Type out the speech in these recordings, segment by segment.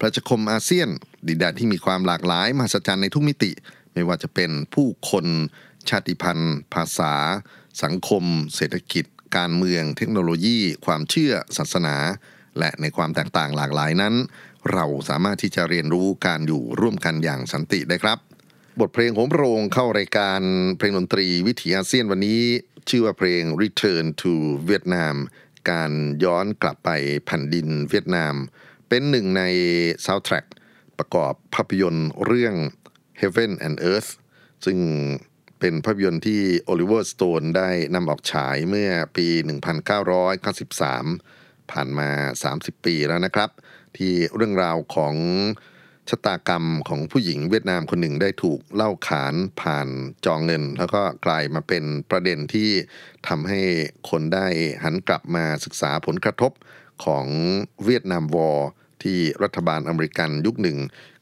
ประชาคมอาเซียน ดินแดนที่มีความหลากหลายมหัศจรรย์ในทุกมิติ ไม่ว่าจะเป็นผู้คนชาติพันธุ์ ภาษา สังคม เศรษฐกิจ การเมือง เทคโนโลยี ความเชื่อ ศาสนา และในความแตกต่างหลากหลายนั้น เราสามารถที่จะเรียนรู้การอยู่ร่วมกันอย่างสันติได้ครับ บทเพลงโหมโรงเข้ารายการเพลงดนตรีวิถีอาเซียนวันนี้ ชื่อว่าเพลง Return to Vietnam การย้อนกลับไปแผ่นดินเวียดนาม เป็นหนึ่งในซาวด์แทร็กประกอบภาพยนตร์เรื่อง Heaven and Earth ซึ่งเป็นภาพยนตร์ที่โอลิเวอร์สโตนได้นำออกฉายเมื่อปี 1993 ผ่านมา 30 ปีแล้วนะครับ ที่เรื่องราวของชะตากรรมของผู้หญิงเวียดนามคนหนึ่งได้ถูกเล่าขานผ่านจอเงิน แล้วก็กลายมาเป็นประเด็นที่ทำให้คนได้หันกลับมาศึกษาผลกระทบของเวียดนามวอร์ ที่รัฐบาลอเมริกันยุคหนึ่ง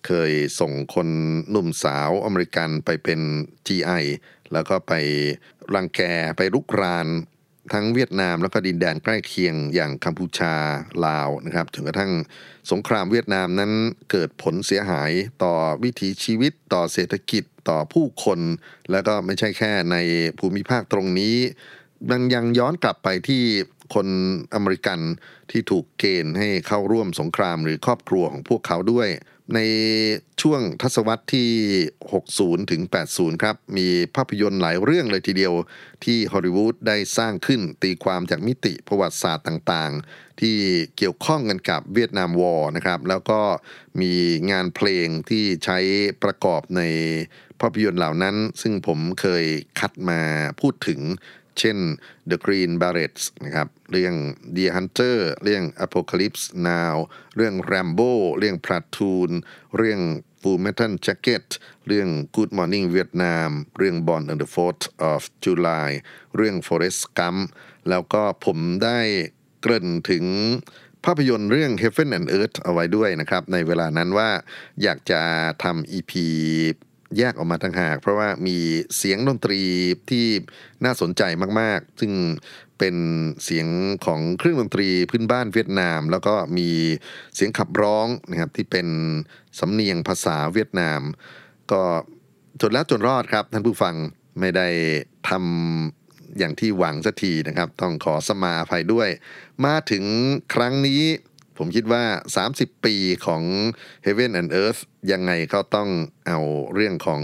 เคยส่งคนหนุ่มสาวอเมริกันไปเป็น GI แล้วก็ไปรังแกไปรุกรานทั้งเวียดนามแล้วก็ดินแดนใกล้เคียงอย่างกัมพูชาลาวนะครับจนกระทั่งสงครามเวียดนามนั้นเกิดผลเสียหายต่อวิถีชีวิตต่อเศรษฐกิจต่อผู้คน แล้วก็ไม่ใช่แค่ในภูมิภาคตรงนี้ยังยังย้อนกลับไปที่ คนอเมริกันที่ถูกเกณฑ์ให้เข้าร่วมสงครามหรือครอบครัวของพวกเขาด้วย ในช่วงทศวรรษที่ 60 ถึง 80 ครับ มีภาพยนตร์หลายเรื่องเลยทีเดียว ที่ฮอลลีวูดได้สร้างขึ้นตีความจากมิติประวัติศาสตร์ต่างๆ ที่เกี่ยวข้องกันกับ Vietnam War นะครับ แล้วก็มีงานเพลงที่ใช้ประกอบในภาพยนตร์เหล่านั้น ซึ่งผมเคยคัดมาพูดถึง เช่น The Green Berets นะครับเรื่อง The Hunter เรื่อง Apocalypse Now เรื่อง Rambo เรื่อง Platoon เรื่อง Full Metal Jacket เรื่อง Good Morning Vietnam เรื่อง Born on the 4th of July เรื่อง Forest Gump แล้วก็ผมได้เกริ่นถึงภาพยนตร์เรื่อง Heaven and Earth เอาไว้ด้วยนะครับ ในเวลานั้นว่าอยากจะทำ EP แยกออกมาต่างหาก เพราะว่ามีเสียงดนตรีที่น่าสนใจมาก ๆ ซึ่งเป็นเสียงของเครื่องดนตรีพื้นบ้านเวียดนาม แล้วก็มีเสียงขับร้องนะครับที่เป็นสำเนียงภาษาเวียดนาม ก็จนแล้วจนรอดครับ ท่านผู้ฟังไม่ได้ทำอย่างที่หวังสักทีนะครับ ต้องขอสมาภัยด้วย มาถึงครั้งนี้ ผมคิดว่า 30 ปีของ Heaven and Earth ยังไงก็ต้องเอาเรื่องของ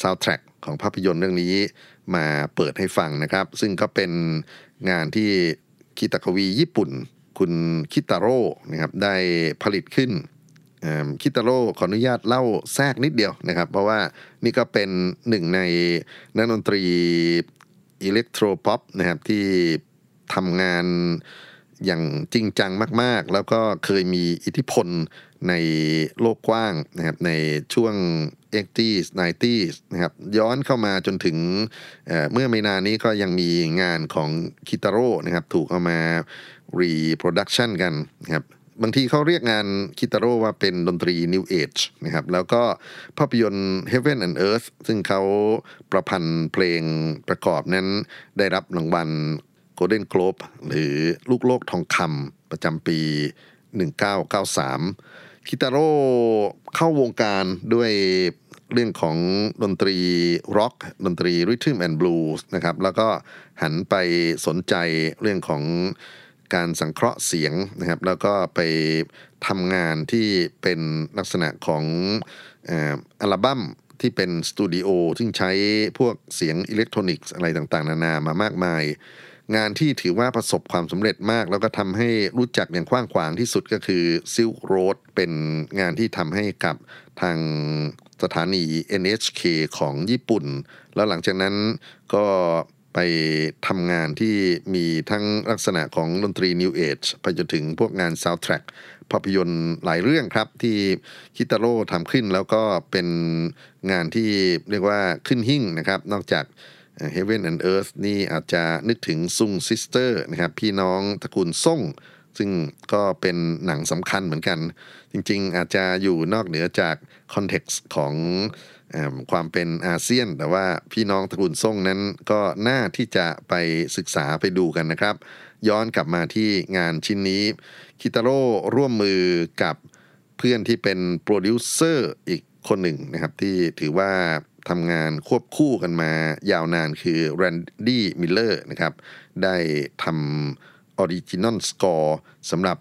soundtrack ของภาพยนตร์เรื่องนี้มาเปิดให้ฟังนะครับ ซึ่งก็เป็นงานที่คิตากวีญี่ปุ่น คุณคิตาโร่นะครับได้ผลิตขึ้นคิตาโร่ขออนุญาตเล่าแทรกนิดเดียวนะครับ เพราะว่านี่ก็เป็นหนึ่งในนักดนตรีอิเล็กโทรป๊อปนะครับที่ทำงาน อย่างจริงจังมาก ๆ แล้วก็เคยมีอิทธิพลในโลกกว้างนะครับในช่วง 80s 90s นะครับย้อนเข้ามาจนถึงเเมื่อไม่นานนี้ก็ยังมีงานของคิตาโร่นะครับถูกเอามา reproduction กันนะครับบางทีเขาเรียกงานคิตาโร่ว่าเป็นดนตรี New Age นะครับแล้วก็ภาพยนตร์ Heaven and Earth ซึ่งเขาประพันธ์เพลงประกอบนั้นได้รับรางวัล Golden Globe หรือลูกโลกทองคำประจำปี 1993 คิตาโร่เข้าวงการด้วยเรื่องของดนตรีร็อกดนตรีริทึมแอนด์บลูส์นะครับ แล้วก็หันไปสนใจเรื่องของการสังเคราะห์เสียงนะครับ แล้วก็ไปทำงานที่เป็นลักษณะของอัลบั้มที่เป็นสตูดิโอซึ่งใช้พวกเสียงอิเล็กทรอนิกส์อะไรต่างๆ นานามามากมาย งานที่ถือว่าประสบความสำเร็จมาก แล้วก็ทำให้รู้จักอย่างกว้างขวางที่สุดก็คือ Silk Road เป็นงานที่ทำให้กับทางสถานี NHK ของญี่ปุ่น แล้วหลังจากนั้นก็ไปทำงานที่มีทั้งลักษณะของดนตรี New Age ไปจนถึงพวกงาน Soundtrack ภาพยนตร์หลายเรื่องครับที่คิตาโร่ทำขึ้นแล้วก็เป็นงานที่เรียกว่าขึ้นหิ้งนะครับ นอกจาก Heaven and Earth นี่อาจจะนึกถึง Soong Sisters นะครับพี่น้องตระกูลซ่ง ซึ่งก็เป็นหนังสำคัญเหมือนกัน จริงๆ อาจจะอยู่นอกเหนือจาก context ของความเป็นอาเซียน แต่ว่าพี่น้องตระกูลซ่งนั้นก็น่าที่จะไปศึกษาไปดูกันนะครับ ย้อนกลับมาที่งานชิ้นนี้คิตาโร่ร่วมมือกับเพื่อนที่เป็นโปรดิวเซอร์อีกคนหนึ่งนะครับที่ถือว่า ทำงานควบคู่กันมายาวนานคือแรนดี้มิลเลอร์นะครับได้ทำ original score สำหรับ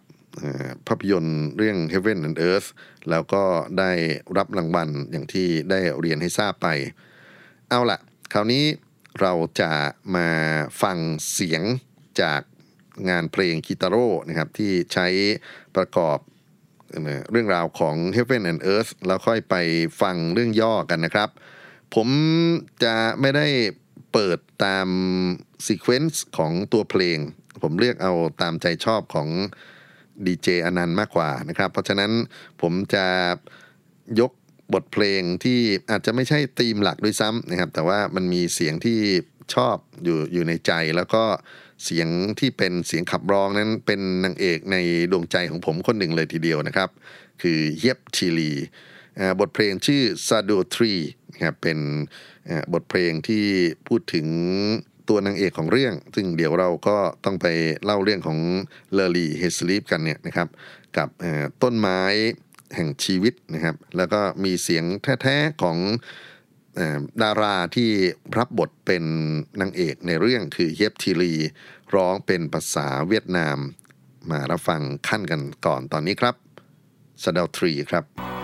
ภาพยนตร์เรื่อง Heaven and Earth แล้วก็ได้รับรางวัลอย่างที่ได้เรียนให้ทราบไป เอาละคราวนี้เราจะมาฟังเสียงจากงานเพลงคิตาโร่นะครับที่ใช้ประกอบเรื่องราวของ Heaven and Earth แล้วค่อยไปฟังเรื่องย่อกันนะครับ ผมจะไม่ได้เปิดตามซีเควนซ์ของตัวเพลง ผมเลือกเอาตามใจชอบของดีเจอนันต์มากกว่านะครับ เพราะฉะนั้นผมจะยกบทเพลงที่อาจจะไม่ใช่ธีมหลักด้วยซ้ำนะครับ แต่ว่ามันมีเสียงที่ชอบอยู่อยู่ในใจแล้วก็เสียงที่เป็นเสียงขับร้องนั้นเป็นนางเอกในดวงใจของผมคนหนึ่งเลยทีเดียวนะครับ คือเยบชีลี บทเพลงชื่อ s a d o t r e ครับเป็นบทเพลงที่พูดถึงตัวนางเอกของเรื่อง ซึ่งเดี๋ยวเราก็ต้องไปเล่าเรื่องของเลอรีเฮสลีฟกันเนี่ยนะครับ กับต้นไม้แห่งชีวิตนะครับ แล้วก็มีเสียงแท้ๆของดาราที่รับบทเป็นนางเอกในเรื่องคือเยบทีรีร้องเป็นภาษาเวียดนาม มารับฟังขั้นกันก่อนตอนนี้ครับสดาวทรีครับ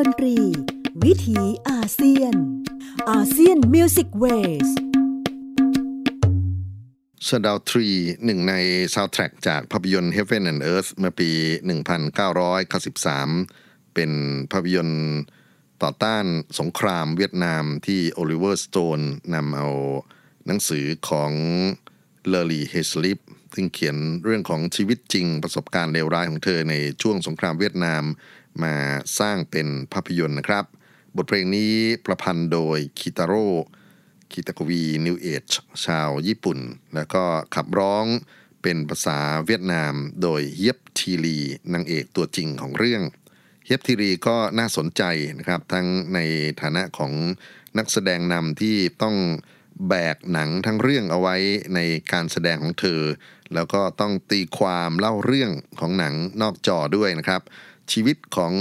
ดนตรี วิถีอาเซียน ASEAN Music Way s Sau Dau Tree หนึ่งในซาวด์แทร็กจากภาพยนตร์ Heaven and Earth เมื่อปี 1993 เป็นภาพยนตร์ต่อต้านสงครามเวียดนามที่โอลิเวอร์สโตนนำเอาหนังสือของเลอรีเฮสลิปซึ่งเขียนเรื่องของชีวิตจริงประสบการณ์เลวร้ายของเธอในช่วงสงครามเวียดนาม มาสร้างเป็นภาพยนตร์นะครับ บทเพลงนี้ประพันธ์โดยคิตาโร่คิตากวีนิวเอจชาวญี่ปุ่น แล้วก็ขับร้องเป็นภาษาเวียดนามโดยเย็บทีรีนางเอกตัวจริงของเรื่องเย็บทีรีก็น่าสนใจนะครับ ทั้งในฐานะของนักแสดงนำที่ต้องแบกหนังทั้งเรื่องเอาไว้ในการแสดงของเธอ แล้วก็ต้องตีความเล่าเรื่องของหนังนอกจอด้วยนะครับ ชีวิตของ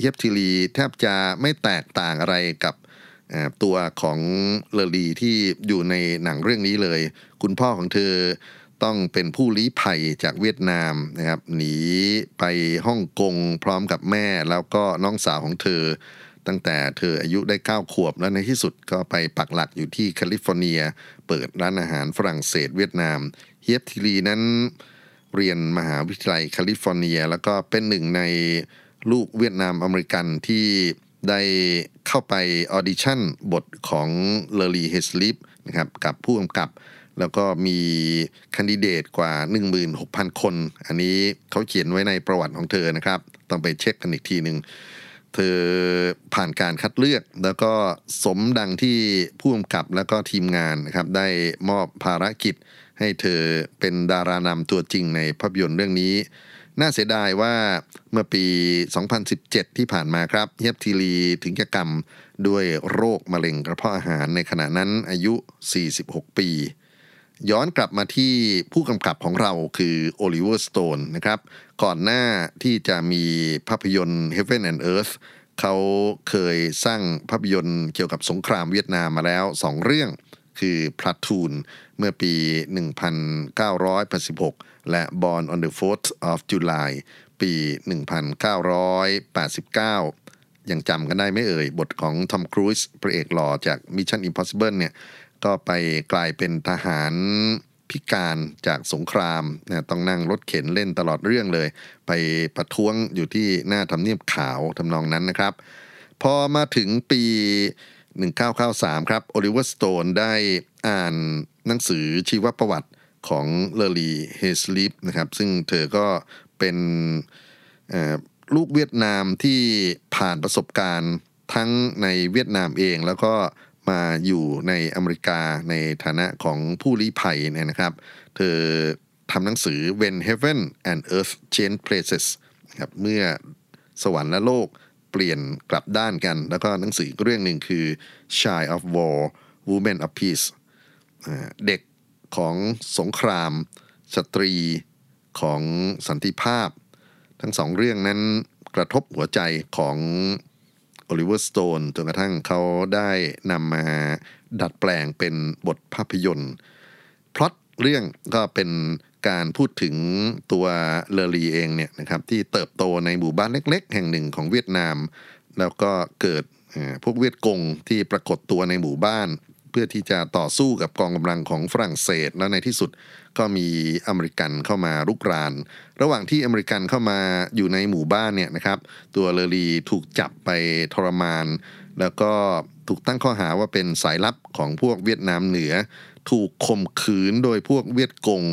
เยบทีรีแทบจะไม่แตกต่างอะไรกับตัวของเลอรีที่อยู่ในหนังเรื่องนี้เลย คุณพ่อของเธอต้องเป็นผู้ลี้ภัยจากเวียดนามนะครับหนีไปฮ่องกงพร้อมกับแม่แล้วก็น้องสาวของเธอ ตั้งแต่เธออายุได้ 9 ขวบ แล้วในที่สุดก็ไปปักหลักอยู่ที่แคลิฟอร์เนีย เปิดร้านอาหารฝรั่งเศสเวียดนาม เฮียบทีลีนั้นเรียนมหาวิทยาลัยแคลิฟอร์เนีย แล้วก็เป็นหนึ่งในลูกเวียดนามอเมริกันที่ได้เข้าไป audition บทของเลอรีเฮสลิปนะครับกับผู้กำกับ แล้วก็มี candidate กว่า 16,000 คน อันนี้เขาเขียนไว้ในประวัติของเธอนะครับ ต้องไปเช็คกันอีกทีหนึ่งเธอผ่านการคัดเลือก แล้วก็สมดังที่ผู้กำกับแล้วก็ทีมงานนะครับได้มอบภารกิจ ให้เธอเป็นดารานำตัวจริงในภาพยนตร์เรื่องนี้ น่าเสียดายว่าเมื่อปี 2017 ที่ผ่านมาครับเฮียบทีลีถึงแก่กรรมด้วยโรคมะเร็งกระเพาะอาหารในขณะนั้นอายุ 46 ปี ย้อนกลับมาที่ผู้กำกับของเราคือโอลิเวอร์สโตนนะครับ ก่อนหน้าที่จะมีภาพยนตร์ Heaven and Earth เขาเคยสร้างภาพยนตร์เกี่ยวกับสงครามเวียดนามมาแล้ว2เรื่องคือ Platoon เมื่อปี 1986 และ Born on the 4th of July ปี 1989 ยังจำกันได้ไม่เอ่ย บทของทอมครูซพระเอกหล่อจาก Mission Impossible เนี่ย ก็ไปกลายเป็นทหารพิการจากสงครามนะต้องนั่งรถเข็นเล่นตลอดเรื่องเลย ไปประท้วงอยู่ที่หน้าทำเนียบขาวทำนองนั้นนะครับ พอมาถึงปี 1993 ครับโอลิเวอร์สโตนได้อ่าน หนังสือชีวประวัติของเลอรีเฮสลิปนะครับ ซึ่งเธอก็เป็นลูกเวียดนามที่ผ่านประสบการณ์ทั้งในเวียดนามเองแล้วก็มาอยู่ในอเมริกาในฐานะของผู้ลี้ภัยเนี่ยนะครับ เธอทำหนังสือ When Heaven and Earth Change Places ครับเมื่อสวรรค์และโลกเปลี่ยนกลับด้านกัน แล้วก็หนังสือเรื่องหนึ่งคือ Child of War Women of Peace เด็กของสงคราม สตรีของสันติภาพ ทั้งสองเรื่องนั้นกระทบหัวใจของโอลิเวอร์สโตนจนกระทั่งเขาได้นำมาดัดแปลงเป็นบทภาพยนตร์พล็อตเรื่องก็เป็นการพูดถึงตัวเลอรีเองเนี่ยนะครับที่เติบโตในหมู่บ้านเล็ก ๆ แห่งหนึ่งของเวียดนาม แล้วก็เกิดพวกเวียดกงที่ปรากฏตัวในหมู่บ้าน เพื่อที่จะต่อสู้กับกองกำลังของฝรั่งเศส แล้วในที่สุดก็มีอเมริกันเข้ามารุกราน ระหว่างที่อเมริกันเข้ามาอยู่ในหมู่บ้านเนี่ยนะครับ ตัวเลอรีถูกจับไปทรมาน แล้วก็ถูกตั้งข้อหาว่าเป็นสายลับของพวกเวียดนามเหนือ ถูกข่มขืนโดยพวกเวียดกง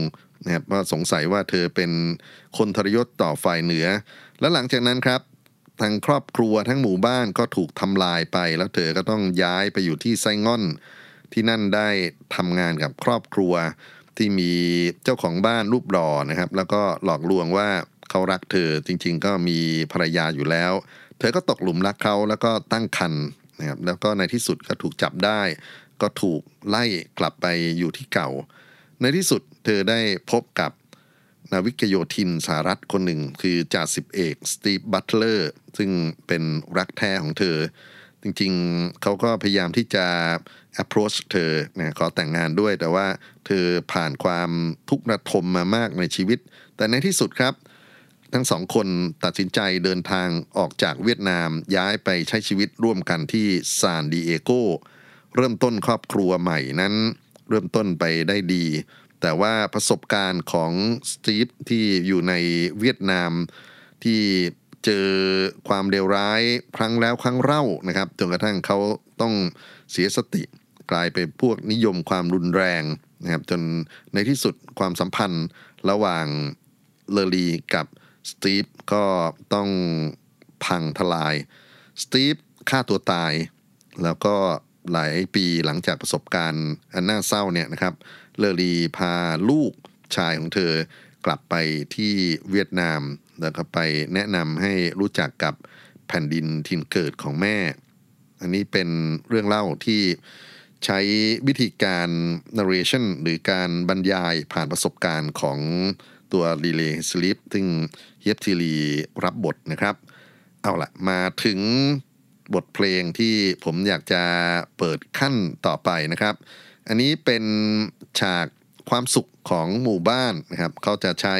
นะครับว่าสงสัยว่าเธอเป็นคนทรยศต่อฝ่ายเหนือ และหลังจากนั้นครับทางครอบครัวทั้งหมู่บ้านก็ถูกทำลายไป แล้วเธอก็ต้องย้ายไปอยู่ที่ไซง่อน ที่นั่นได้ทำงานกับครอบครัว ที่มีเจ้าของบ้านรูปหล่อนะครับ แล้วก็หลอกลวงว่าเขารักเธอจริง ๆ ก็มีภรรยาอยู่แล้ว เธอก็ตกหลุมรักเขาแล้วก็ตั้งครรภ์นะครับแล้วก็ในที่สุดก็ถูกจับได้ ก็ถูกไล่กลับไปอยู่ที่เก่า ในที่สุดเธอได้พบกับนาวิกโยธินสหรัฐคนหนึ่ง คือจ่าสิบเอกสตีฟบัตเลอร์ซึ่งเป็นรักแท้ของเธอ จริงๆ เขาก็พยายามที่จะ approach เธอนะขอแต่งงานด้วย แต่ว่าเธอผ่านความทุกข์ระทมมามากในชีวิต แต่ในที่สุดครับ ทั้งสองคนตัดสินใจเดินทางออกจากเวียดนามย้ายไปใช้ชีวิตร่วมกันที่ซานดิเอโกเริ่มต้นครอบครัวใหม่นั้น เริ่มต้นไปได้ดี แต่ว่าประสบการณ์ของสตีฟที่อยู่ในเวียดนามที่เจอความเลวร้ายครั้งแล้วครั้งเล่านะครับจนกระทั่งเขาต้องเสียสติ กลายเป็นพวกนิยมความรุนแรงนะครับจนในที่สุดความสัมพันธ์ระหว่างเลอรีกับสตีฟก็ต้องพังทลายสตีฟฆ่าตัวตาย แล้วก็หลายปีหลังจากประสบการณ์อันน่าเศร้าเนี่ยนะครับ เลอรีพาลูกชายของเธอกลับไปที่เวียดนาม แล้วก็ไปแนะนำให้รู้จักกับแผ่นดินถิ่นเกิดของแม่ อันนี้เป็นเรื่องเล่าที่ ใช้วิธีการ narration หรือการบรรยายผ่านประสบการณ์ของตัว Relay Sleep ซึ่งเฮียบทีรีรับบทนะครับ เอาละมาถึงบทเพลงที่ผมอยากจะเปิดขั้นต่อไปนะครับ อันนี้เป็นฉากความสุขของหมู่บ้านนะครับ เขาจะใช้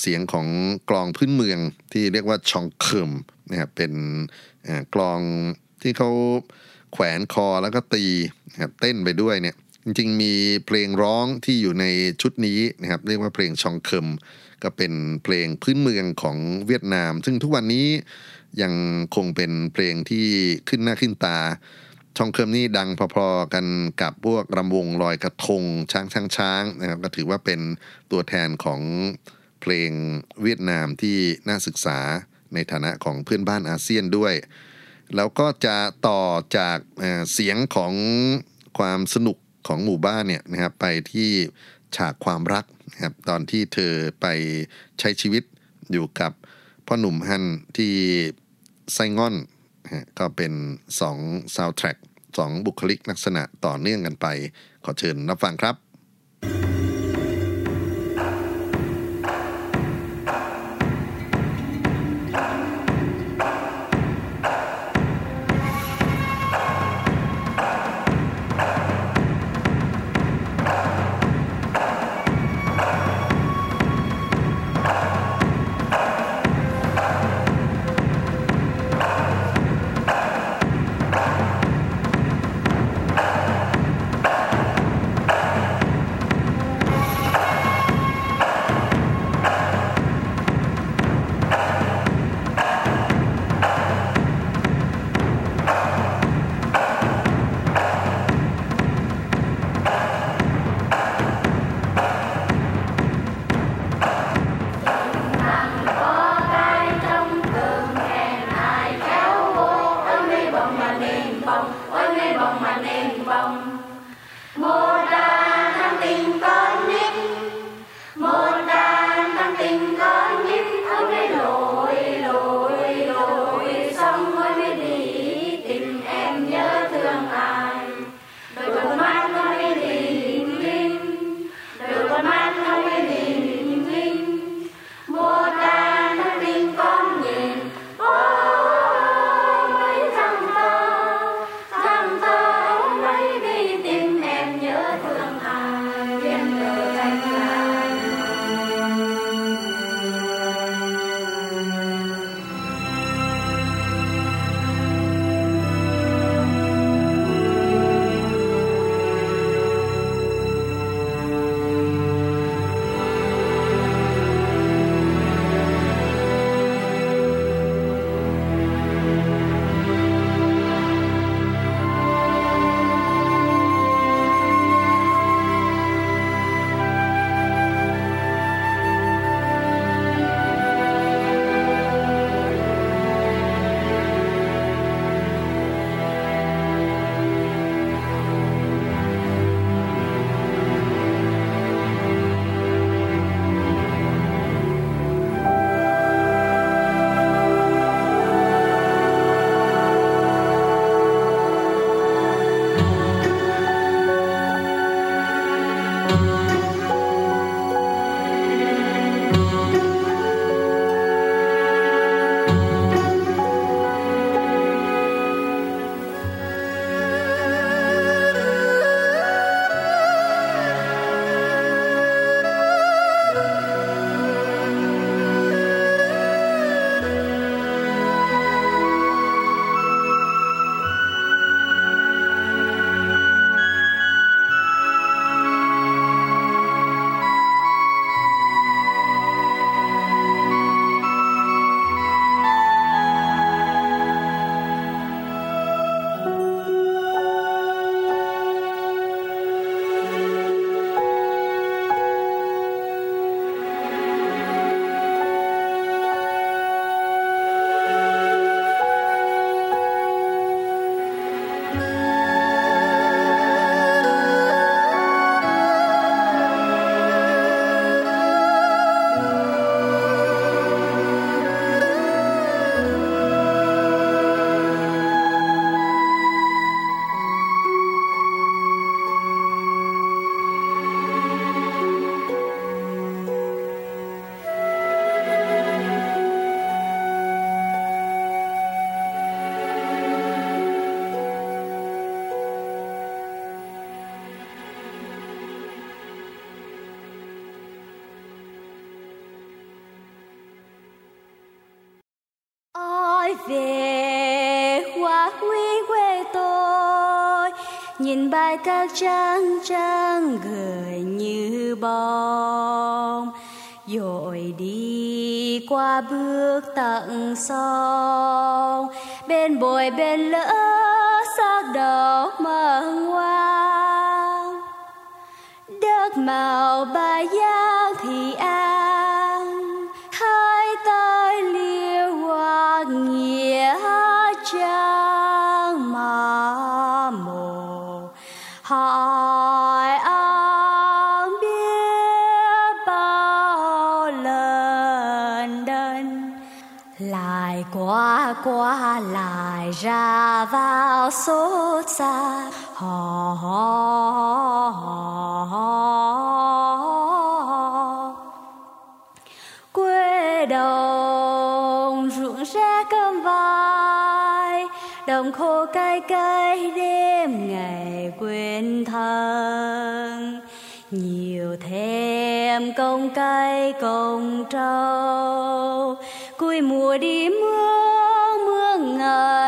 เสียงของกลองพื้นเมืองที่เรียกว่าชองเคิมนะครับเป็นกลองที่เขา แขวนคอแล้วก็ตีนะครับเต้นไปด้วยเนี่ยจริงๆ มีเพลงร้องที่อยู่ในชุดนี้นะครับเรียกว่าเพลงชองเคิม ก็เป็นเพลงพื้นเมืองของเวียดนาม ซึ่งทุกวันนี้ยังคงเป็นเพลงที่ขึ้นหน้าขึ้นตา ชองเคิมนี่ดังพอๆกันกับพวกรำวงลอยกระทงช้างช้างช้างนะครับก็ถือว่าเป็นตัวแทนของเพลงเวียดนามที่น่าศึกษาในฐานะของเพื่อนบ้านอาเซียนด้วย แล้วก็จะต่อจากเสียงของความสนุกของหมู่บ้านเนี่ยนะครับไปที่ฉากความรักนะครับตอนที่เธอไปใช้ชีวิตอยู่กับพ่อหนุ่มฮันที่ไซงอนก็เป็นสองซาวด์แทร็กสองบุคลิกลักษณะต่อเนื่องกันไป ขอเชิญรับฟังครับ bài các trang trang gửi như bom. Rồi đi qua bước tận sông. Bên bồi bên lỡ xác đầu mơ ngoan đất màu bay qua lại ra vào sốt xa. Hò hò hò quê đồng ruộng ra cơm vai đồng khô cay cay đêm ngày quên thân. Nhiều thêm công cây công trâu cuối mùa đi mưa ngờ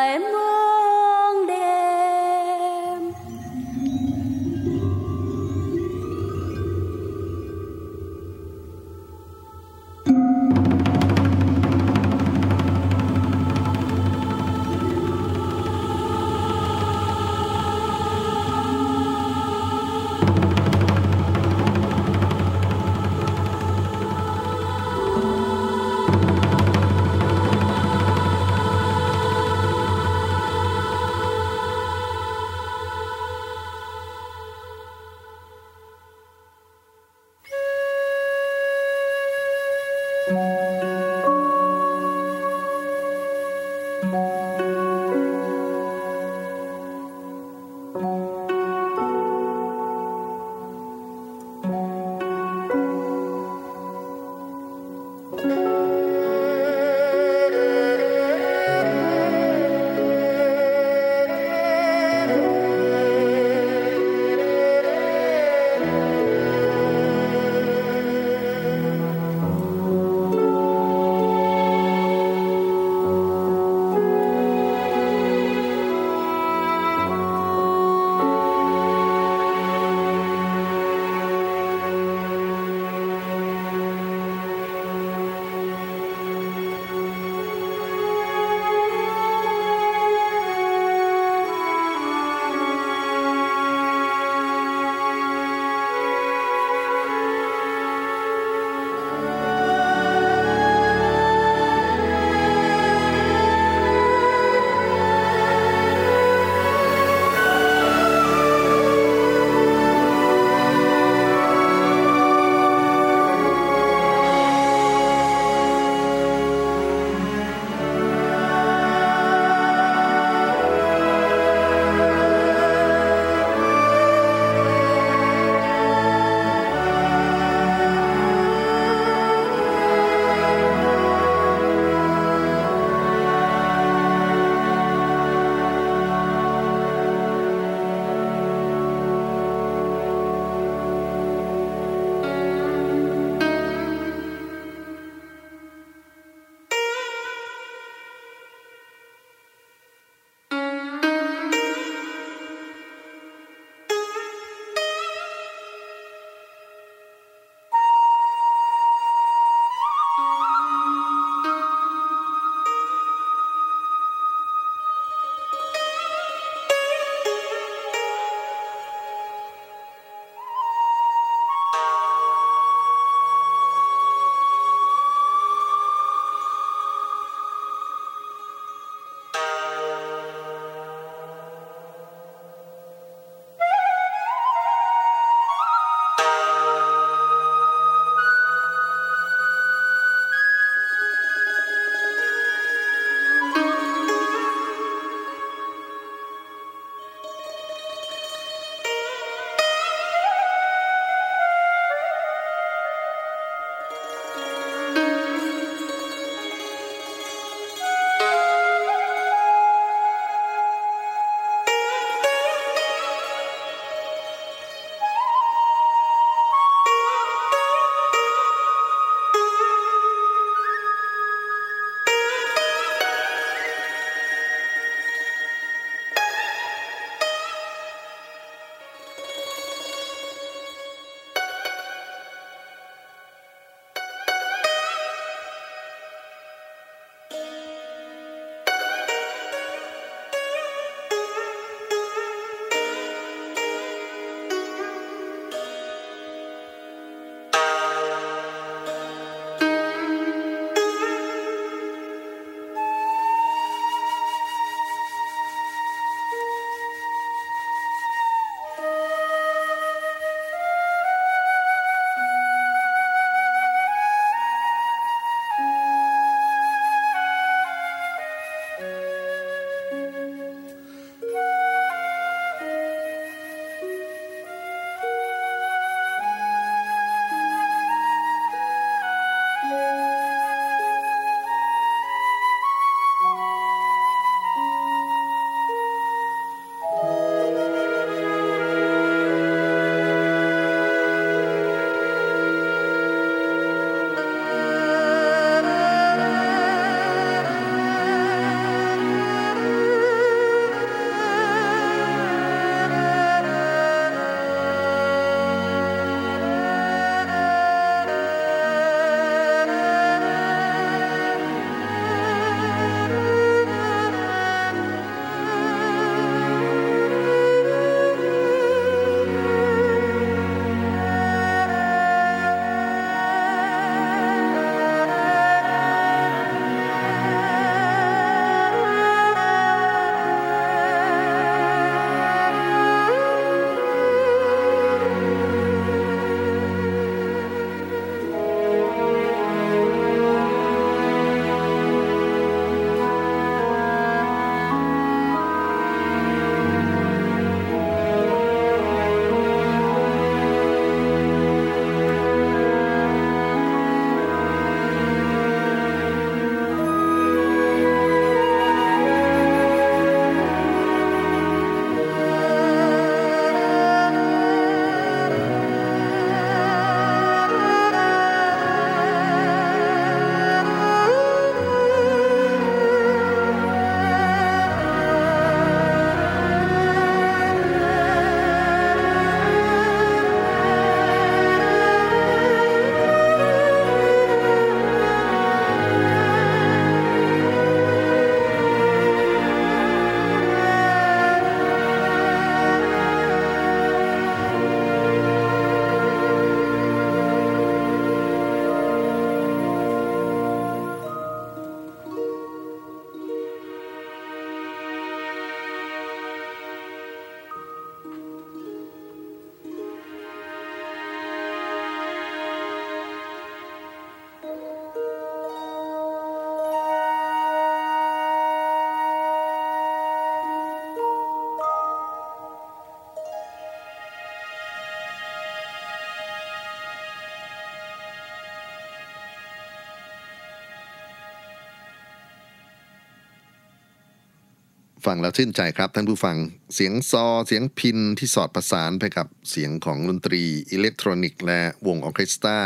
ฟังแล้วชื่นใจครับท่านผู้ฟังเสียงซอเสียงพิณที่สอดประสานไปกับเสียงของดนตรีอิเล็กทรอนิกส์และวงออเคสตรา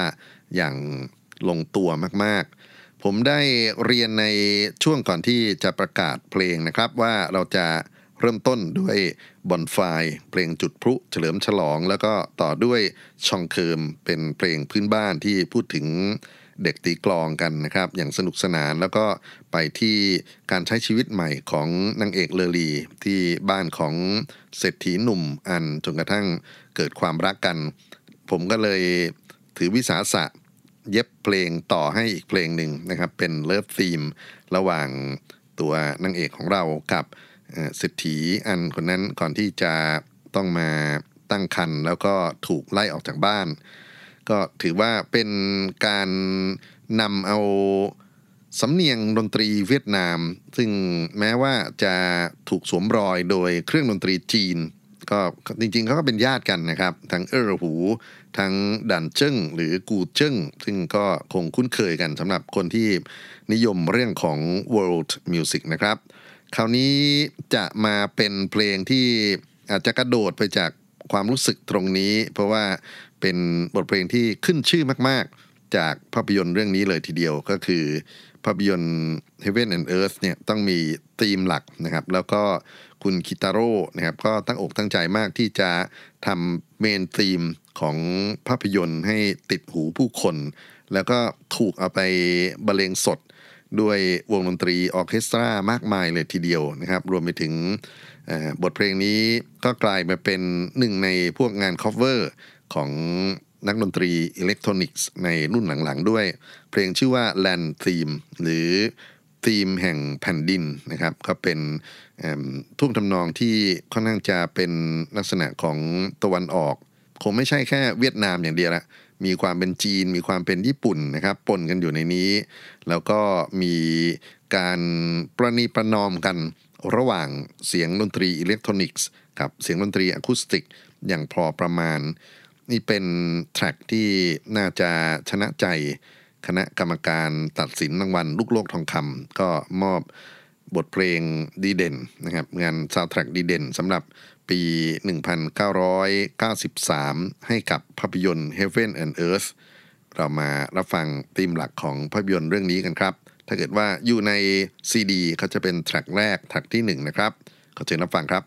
อย่างลงตัวมากๆ ผมได้เรียนในช่วงก่อนที่จะประกาศเพลงนะครับ ว่าเราจะเริ่มต้นด้วย Bonfire เพลงจุดพลุเฉลิมฉลอง แล้วก็ต่อด้วย Trong Com เป็นเพลงพื้นบ้านที่พูดถึง เด็กตีกลองกันนะครับ อย่างสนุกสนานแล้วก็ไปที่การใช้ชีวิตใหม่ของนางเอกเลอรี ที่บ้านของเศรษฐีหนุ่มอันจนกระทั่งเกิดความรักกัน ผมก็เลยถือวิสาสะเย็บเพลงต่อให้อีกเพลงหนึ่งนะครับ เป็นเลิฟธีมระหว่างตัวนางเอกของเรากับเศรษฐีอันคนนั้นก่อนที่จะต้องมาตั้งคันแล้วก็ถูกไล่ออกจากบ้าน ก็ถือว่าเป็นการนำเอาสำเนียงดนตรีเวียดนาม ซึ่งแม้ว่าจะถูกสวมรอยโดยเครื่องดนตรีจีน ก็จริงๆเขาก็เป็นญาติกันนะครับ ทั้งเออร์หู ทั้งดันเจิ้งหรือกูเจิ้งซึ่งก็คงคุ้นเคยกันสำหรับคนที่นิยมเรื่องของ world music นะครับ คราวนี้จะมาเป็นเพลงที่อาจจะกระโดดไปจากความรู้สึกตรงนี้ เพราะว่า เป็นบทเพลงที่ขึ้นชื่อมาก ๆ จากภาพยนตร์เรื่องนี้เลยทีเดียวก็คือ ภาพยนตร์ Heaven and Earth เนี่ยต้องมีธีมหลักนะครับ แล้วก็คุณคิตาโร่นะครับก็ตั้งอกตั้งใจมากที่จะทำเมนธีมของภาพยนตร์ให้ติดหูผู้คน แล้วก็ถูกเอาไปบรรเลงสดด้วยวงดนตรีออเคสตรามากมายเลยทีเดียวนะครับ รวมไปถึงบทเพลงนี้ก็กลายมาเป็นหนึ่งในพวกงาน cover ของนักดนตรีอิเล็กทรอนิกส์ในรุ่นหลังๆด้วย เพลงชื่อว่า Land Theme หรือธีมแห่งแผ่นดินนะครับก็เป็นท่วงทำนองที่ค่อนข้างจะเป็นลักษณะของตะวันออก คงไม่ใช่แค่เวียดนามอย่างเดียวละมีความเป็นจีน มีความเป็นญี่ปุ่นนะครับปนกันอยู่ในนี้ แล้วก็มีการประนีประนอมกันระหว่างเสียงดนตรีอิเล็กทรอนิกส์กับเสียงดนตรีอะคูสติกอย่างพอประมาณ นี่เป็น track ที่น่าจะชนะใจคณะกรรมการตัดสินรางวัลลูกโลกทองคำก็มอบบทเพลงดีเด่นนะครับงานซาวด์แทร็กดีเด่นสำหรับปี 1993 ให้กับภาพยนตร์ Heaven and Earth เรามารับฟังธีมหลักของภาพยนตร์เรื่องนี้กันครับ ถ้าเกิดว่าอยู่ในซีดีเขาจะเป็นแทร็กแรกแทร็กที่ 1 นะครับ ขอเชิญรับฟังครับ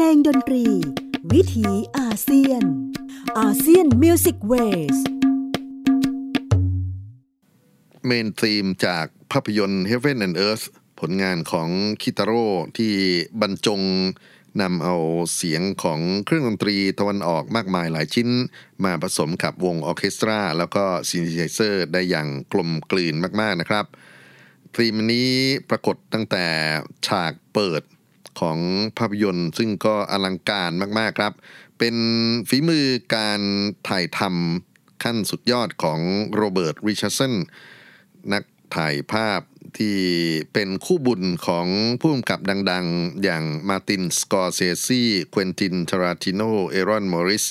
ลงดนตรี วิถีอาเซียน ASEAN Music Ways main theme จากภาพยนตร์ Heaven and Earth ผลงานของคิตาโร่ที่บรรจงนำเอาเสียงของเครื่องดนตรีตะวันออกมากมายหลายชิ้น มาผสมกับวงออเคสตรา แล้วก็ synthesizer ได้อย่างกลมกลืนมาก ๆ นะครับธีมนี้ปรากฏตั้งแต่ฉากเปิด ของภาพยนตร์ ซึ่งก็อลังการมากๆครับ เป็นฝีมือการถ่ายทำขั้นสุดยอดของโรเบิร์ตริชาร์ดสันนักถ่ายภาพที่เป็นคู่บุญของผู้กำกับดังๆ อย่างมาร์ตินสกอร์เซซี เควนตินทารันติโน เอรอนมอริส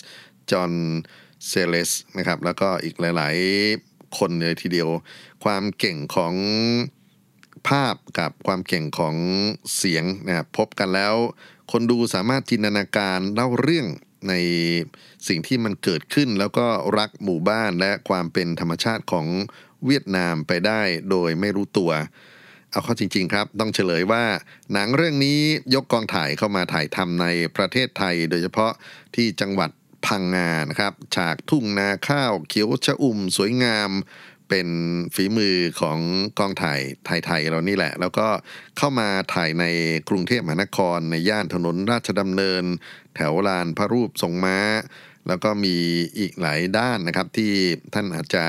จอห์นเซย์ลส์นะครับ แล้วก็อีกหลายๆ คนเลยทีเดียว ความเก่งของ ภาพกับความเก่งของเสียงนะครับพบกันแล้ว คนดูสามารถจินตนาการเล่าเรื่องในสิ่งที่มันเกิดขึ้น แล้วก็รักหมู่บ้านและความเป็นธรรมชาติของเวียดนามไปได้โดยไม่รู้ตัว เอาเข้าจริง ๆ ครับ ต้องเฉลยว่าหนังเรื่องนี้ยกกองถ่ายเข้ามาถ่ายทำในประเทศไทย โดยเฉพาะที่จังหวัดพังงานะครับ ฉากทุ่งนาข้าวเขียวชะอุ่มสวยงาม เป็นฝีมือของกองถ่ายไทยๆเรานี่แหละ แล้วก็เข้ามาถ่ายในกรุงเทพมหานคร ในย่านถนนราชดำเนิน แถวลานพระรูปทรงม้า แล้วก็มีอีกหลายด้านนะครับที่ท่านอาจจะ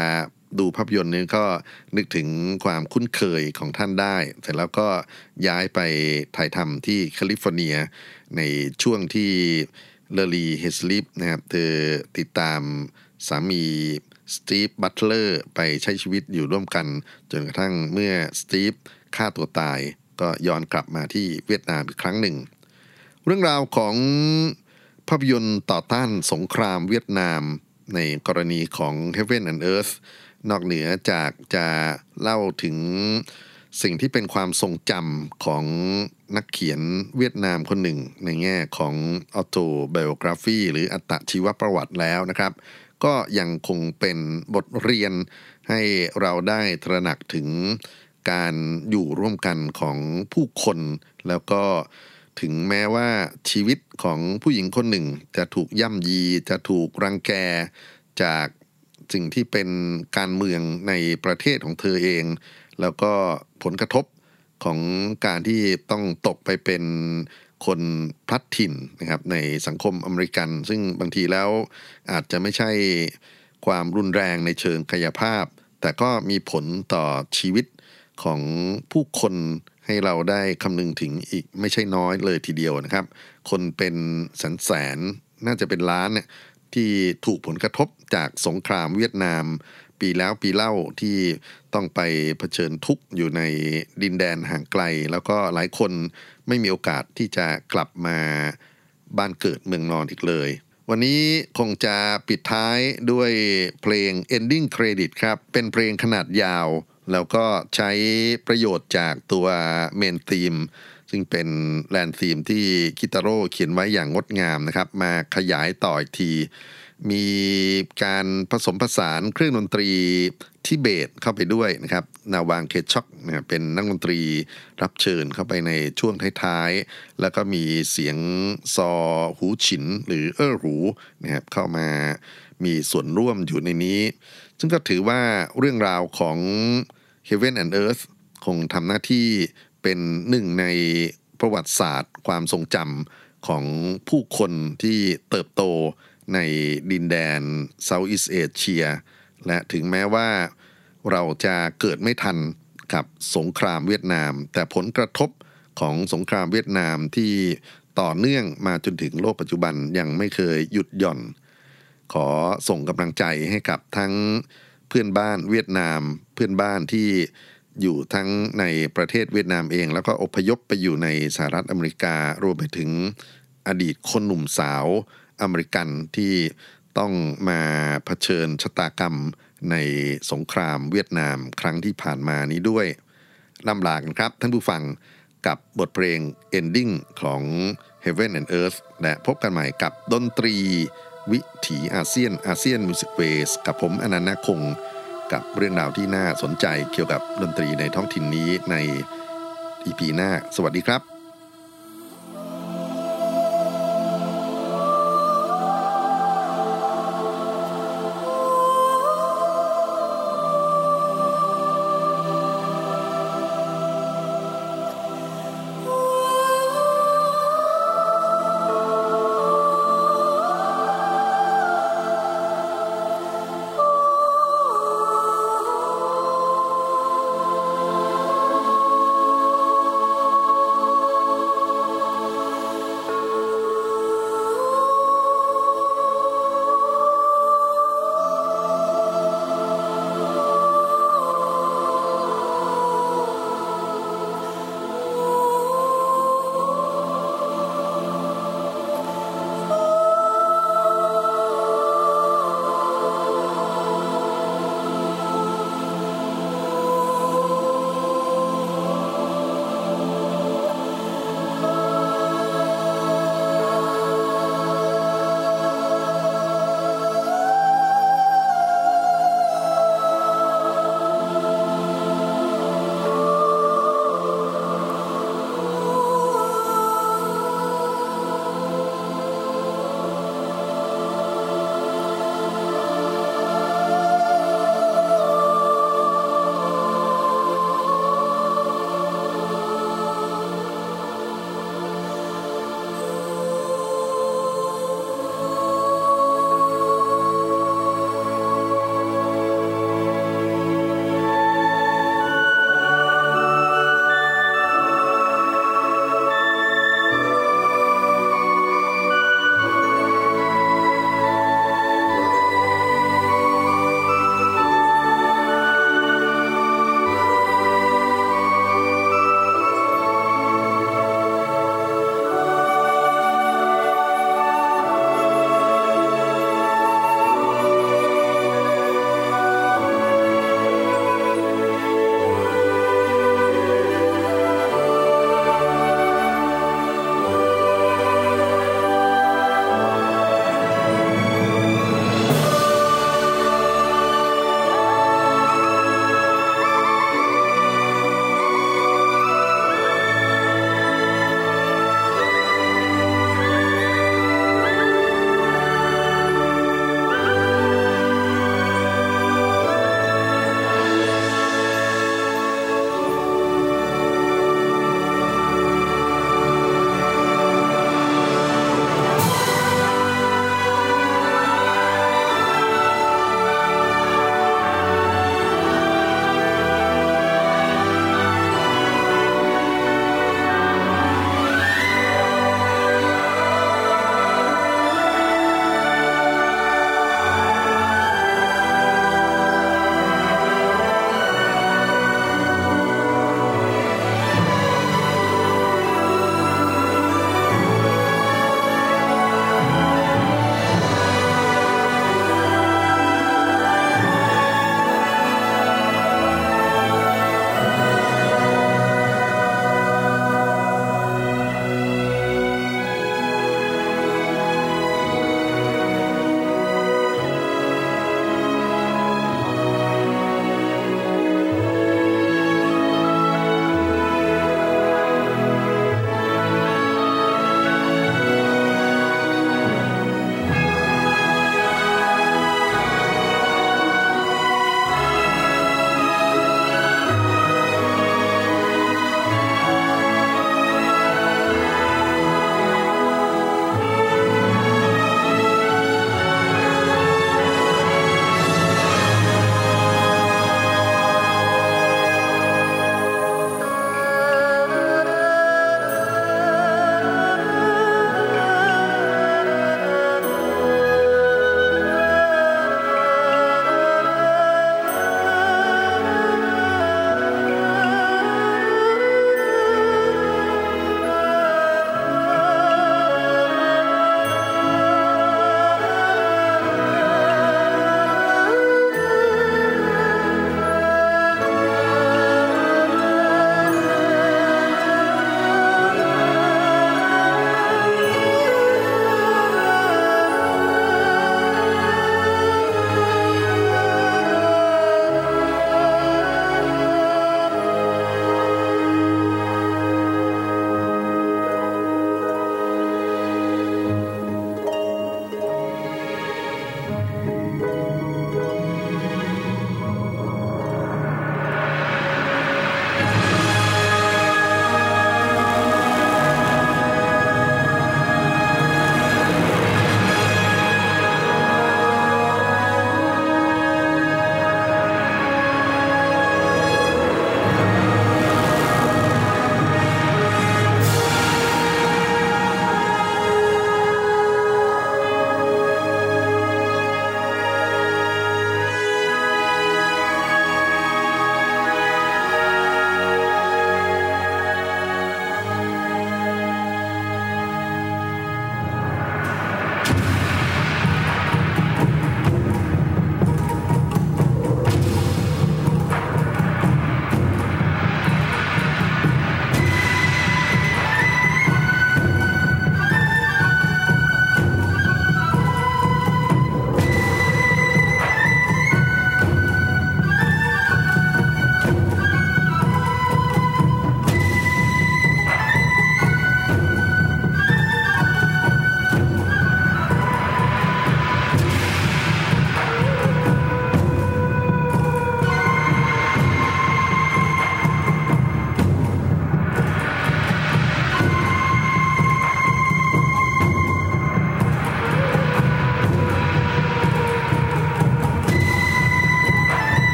ดูภาพยนตร์นี้ก็นึกถึงความคุ้นเคยของท่านได้ เสร็จแล้วก็ย้ายไปถ่ายทำที่แคลิฟอร์เนีย ในช่วงที่เลลีเฮย์สลิปนะครับเธอติดตามสามี สตีฟบัตเลอร์ไปใช้ชีวิตอยู่ร่วมกัน จนกระทั่งเมื่อสตีฟฆ่าตัวตาย ก็ย้อนกลับมาที่เวียดนามอีกครั้งหนึ่ง เรื่องราวของภาพยนตร์ต่อต้านสงครามเวียดนามในกรณีของ Heaven and Earth นอกเหนือจากจะเล่าถึงสิ่งที่เป็นความทรงจำของนักเขียนเวียดนามคนหนึ่ง ในแง่ของออโตไบโอกราฟีหรืออัตชีวประวัติแล้วนะครับ ก็ยังคงเป็นบทเรียนให้เราได้ตระหนักถึงการอยู่ร่วมกันของผู้คน แล้วก็ถึงแม้ว่าชีวิตของผู้หญิงคนหนึ่ง จะถูกย่ำยี จะถูกรังแกจากสิ่งที่เป็นการเมืองในประเทศของเธอเอง แล้วก็ผลกระทบของการที่ต้องตกไปเป็น คนพลัดถิ่นนะครับในสังคมอเมริกัน ซึ่งบางทีแล้วอาจจะไม่ใช่ความรุนแรงในเชิงกายภาพ แต่ก็มีผลต่อชีวิตของผู้คนให้เราได้คำนึงถึงอีกไม่ใช่น้อยเลยทีเดียวนะครับ คนเป็นแสนแสนน่าจะเป็นล้านเนี่ยที่ถูกผลกระทบจากสงครามเวียดนาม ปีแล้วปีเล่าที่ต้องไปเผชิญทุกข์อยู่ในดินแดนห่างไกล แล้วก็หลายคนไม่มีโอกาสที่จะกลับมาบ้านเกิดเมืองนอนอีกเลย วันนี้คงจะปิดท้ายด้วยเพลง ending credit ครับ เป็นเพลงขนาดยาว แล้วก็ใช้ประโยชน์จากตัวmain theme ซึ่งเป็น Land Theme ที่คิตาโร่เขียนไว้อย่างงดงามนะครับ มาขยายต่ออีกที มีการผสมผสานเครื่องดนตรีทิเบตเข้าไปด้วยนะครับนาวังเคช็อกเนะเป็นนักดนตรีรับเชิญเข้าไปในช่วงท้ายๆ แล้วก็มีเสียงซอหูฉิน หรือเออร์หูนะครับเข้ามามีส่วนร่วมอยู่ในนี้ ซึ่งก็ถือว่าเรื่องราวของ Heaven and Earth คงทำหน้าที่เป็นหนึ่งในประวัติศาสตร์ ความทรงจำของผู้คนที่เติบโต ในดินแดนเซาท์อีสเอเชียและถึงแม้ว่าเราจะเกิดไม่ทันกับสงครามเวียดนาม แต่ผลกระทบของสงครามเวียดนามที่ต่อเนื่องมาจนถึงโลกปัจจุบันยังไม่เคยหยุดหย่อน ขอส่งกำลังใจให้กับทั้งเพื่อนบ้านเวียดนาม เพื่อนบ้านที่อยู่ทั้งในประเทศเวียดนามเอง แล้วก็อพยพไปอยู่ในสหรัฐอเมริการวมไปถึงอดีตคนหนุ่มสาว อเมริกันที่ต้องมาเผชิญชะตากรรมในสงครามเวียดนามครั้งที่ผ่านมานี้ด้วยลำลากันครับ ท่านผู้ฟังกับบทเพลง Ending ของ Heaven and Earth และพบกันใหม่กับดนตรีวิถีอาเซียนอาเซียนมิวสิกเวสกับผมอนันต์คง กับเรื่องราวที่น่าสนใจเกี่ยวกับดนตรีในท้องถิ่นนี้ในอีพีหน้า สวัสดีครับ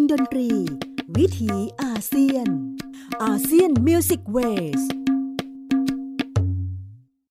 งดนตรี วิถีอาเซียนอาเซียนมิวสิกเวส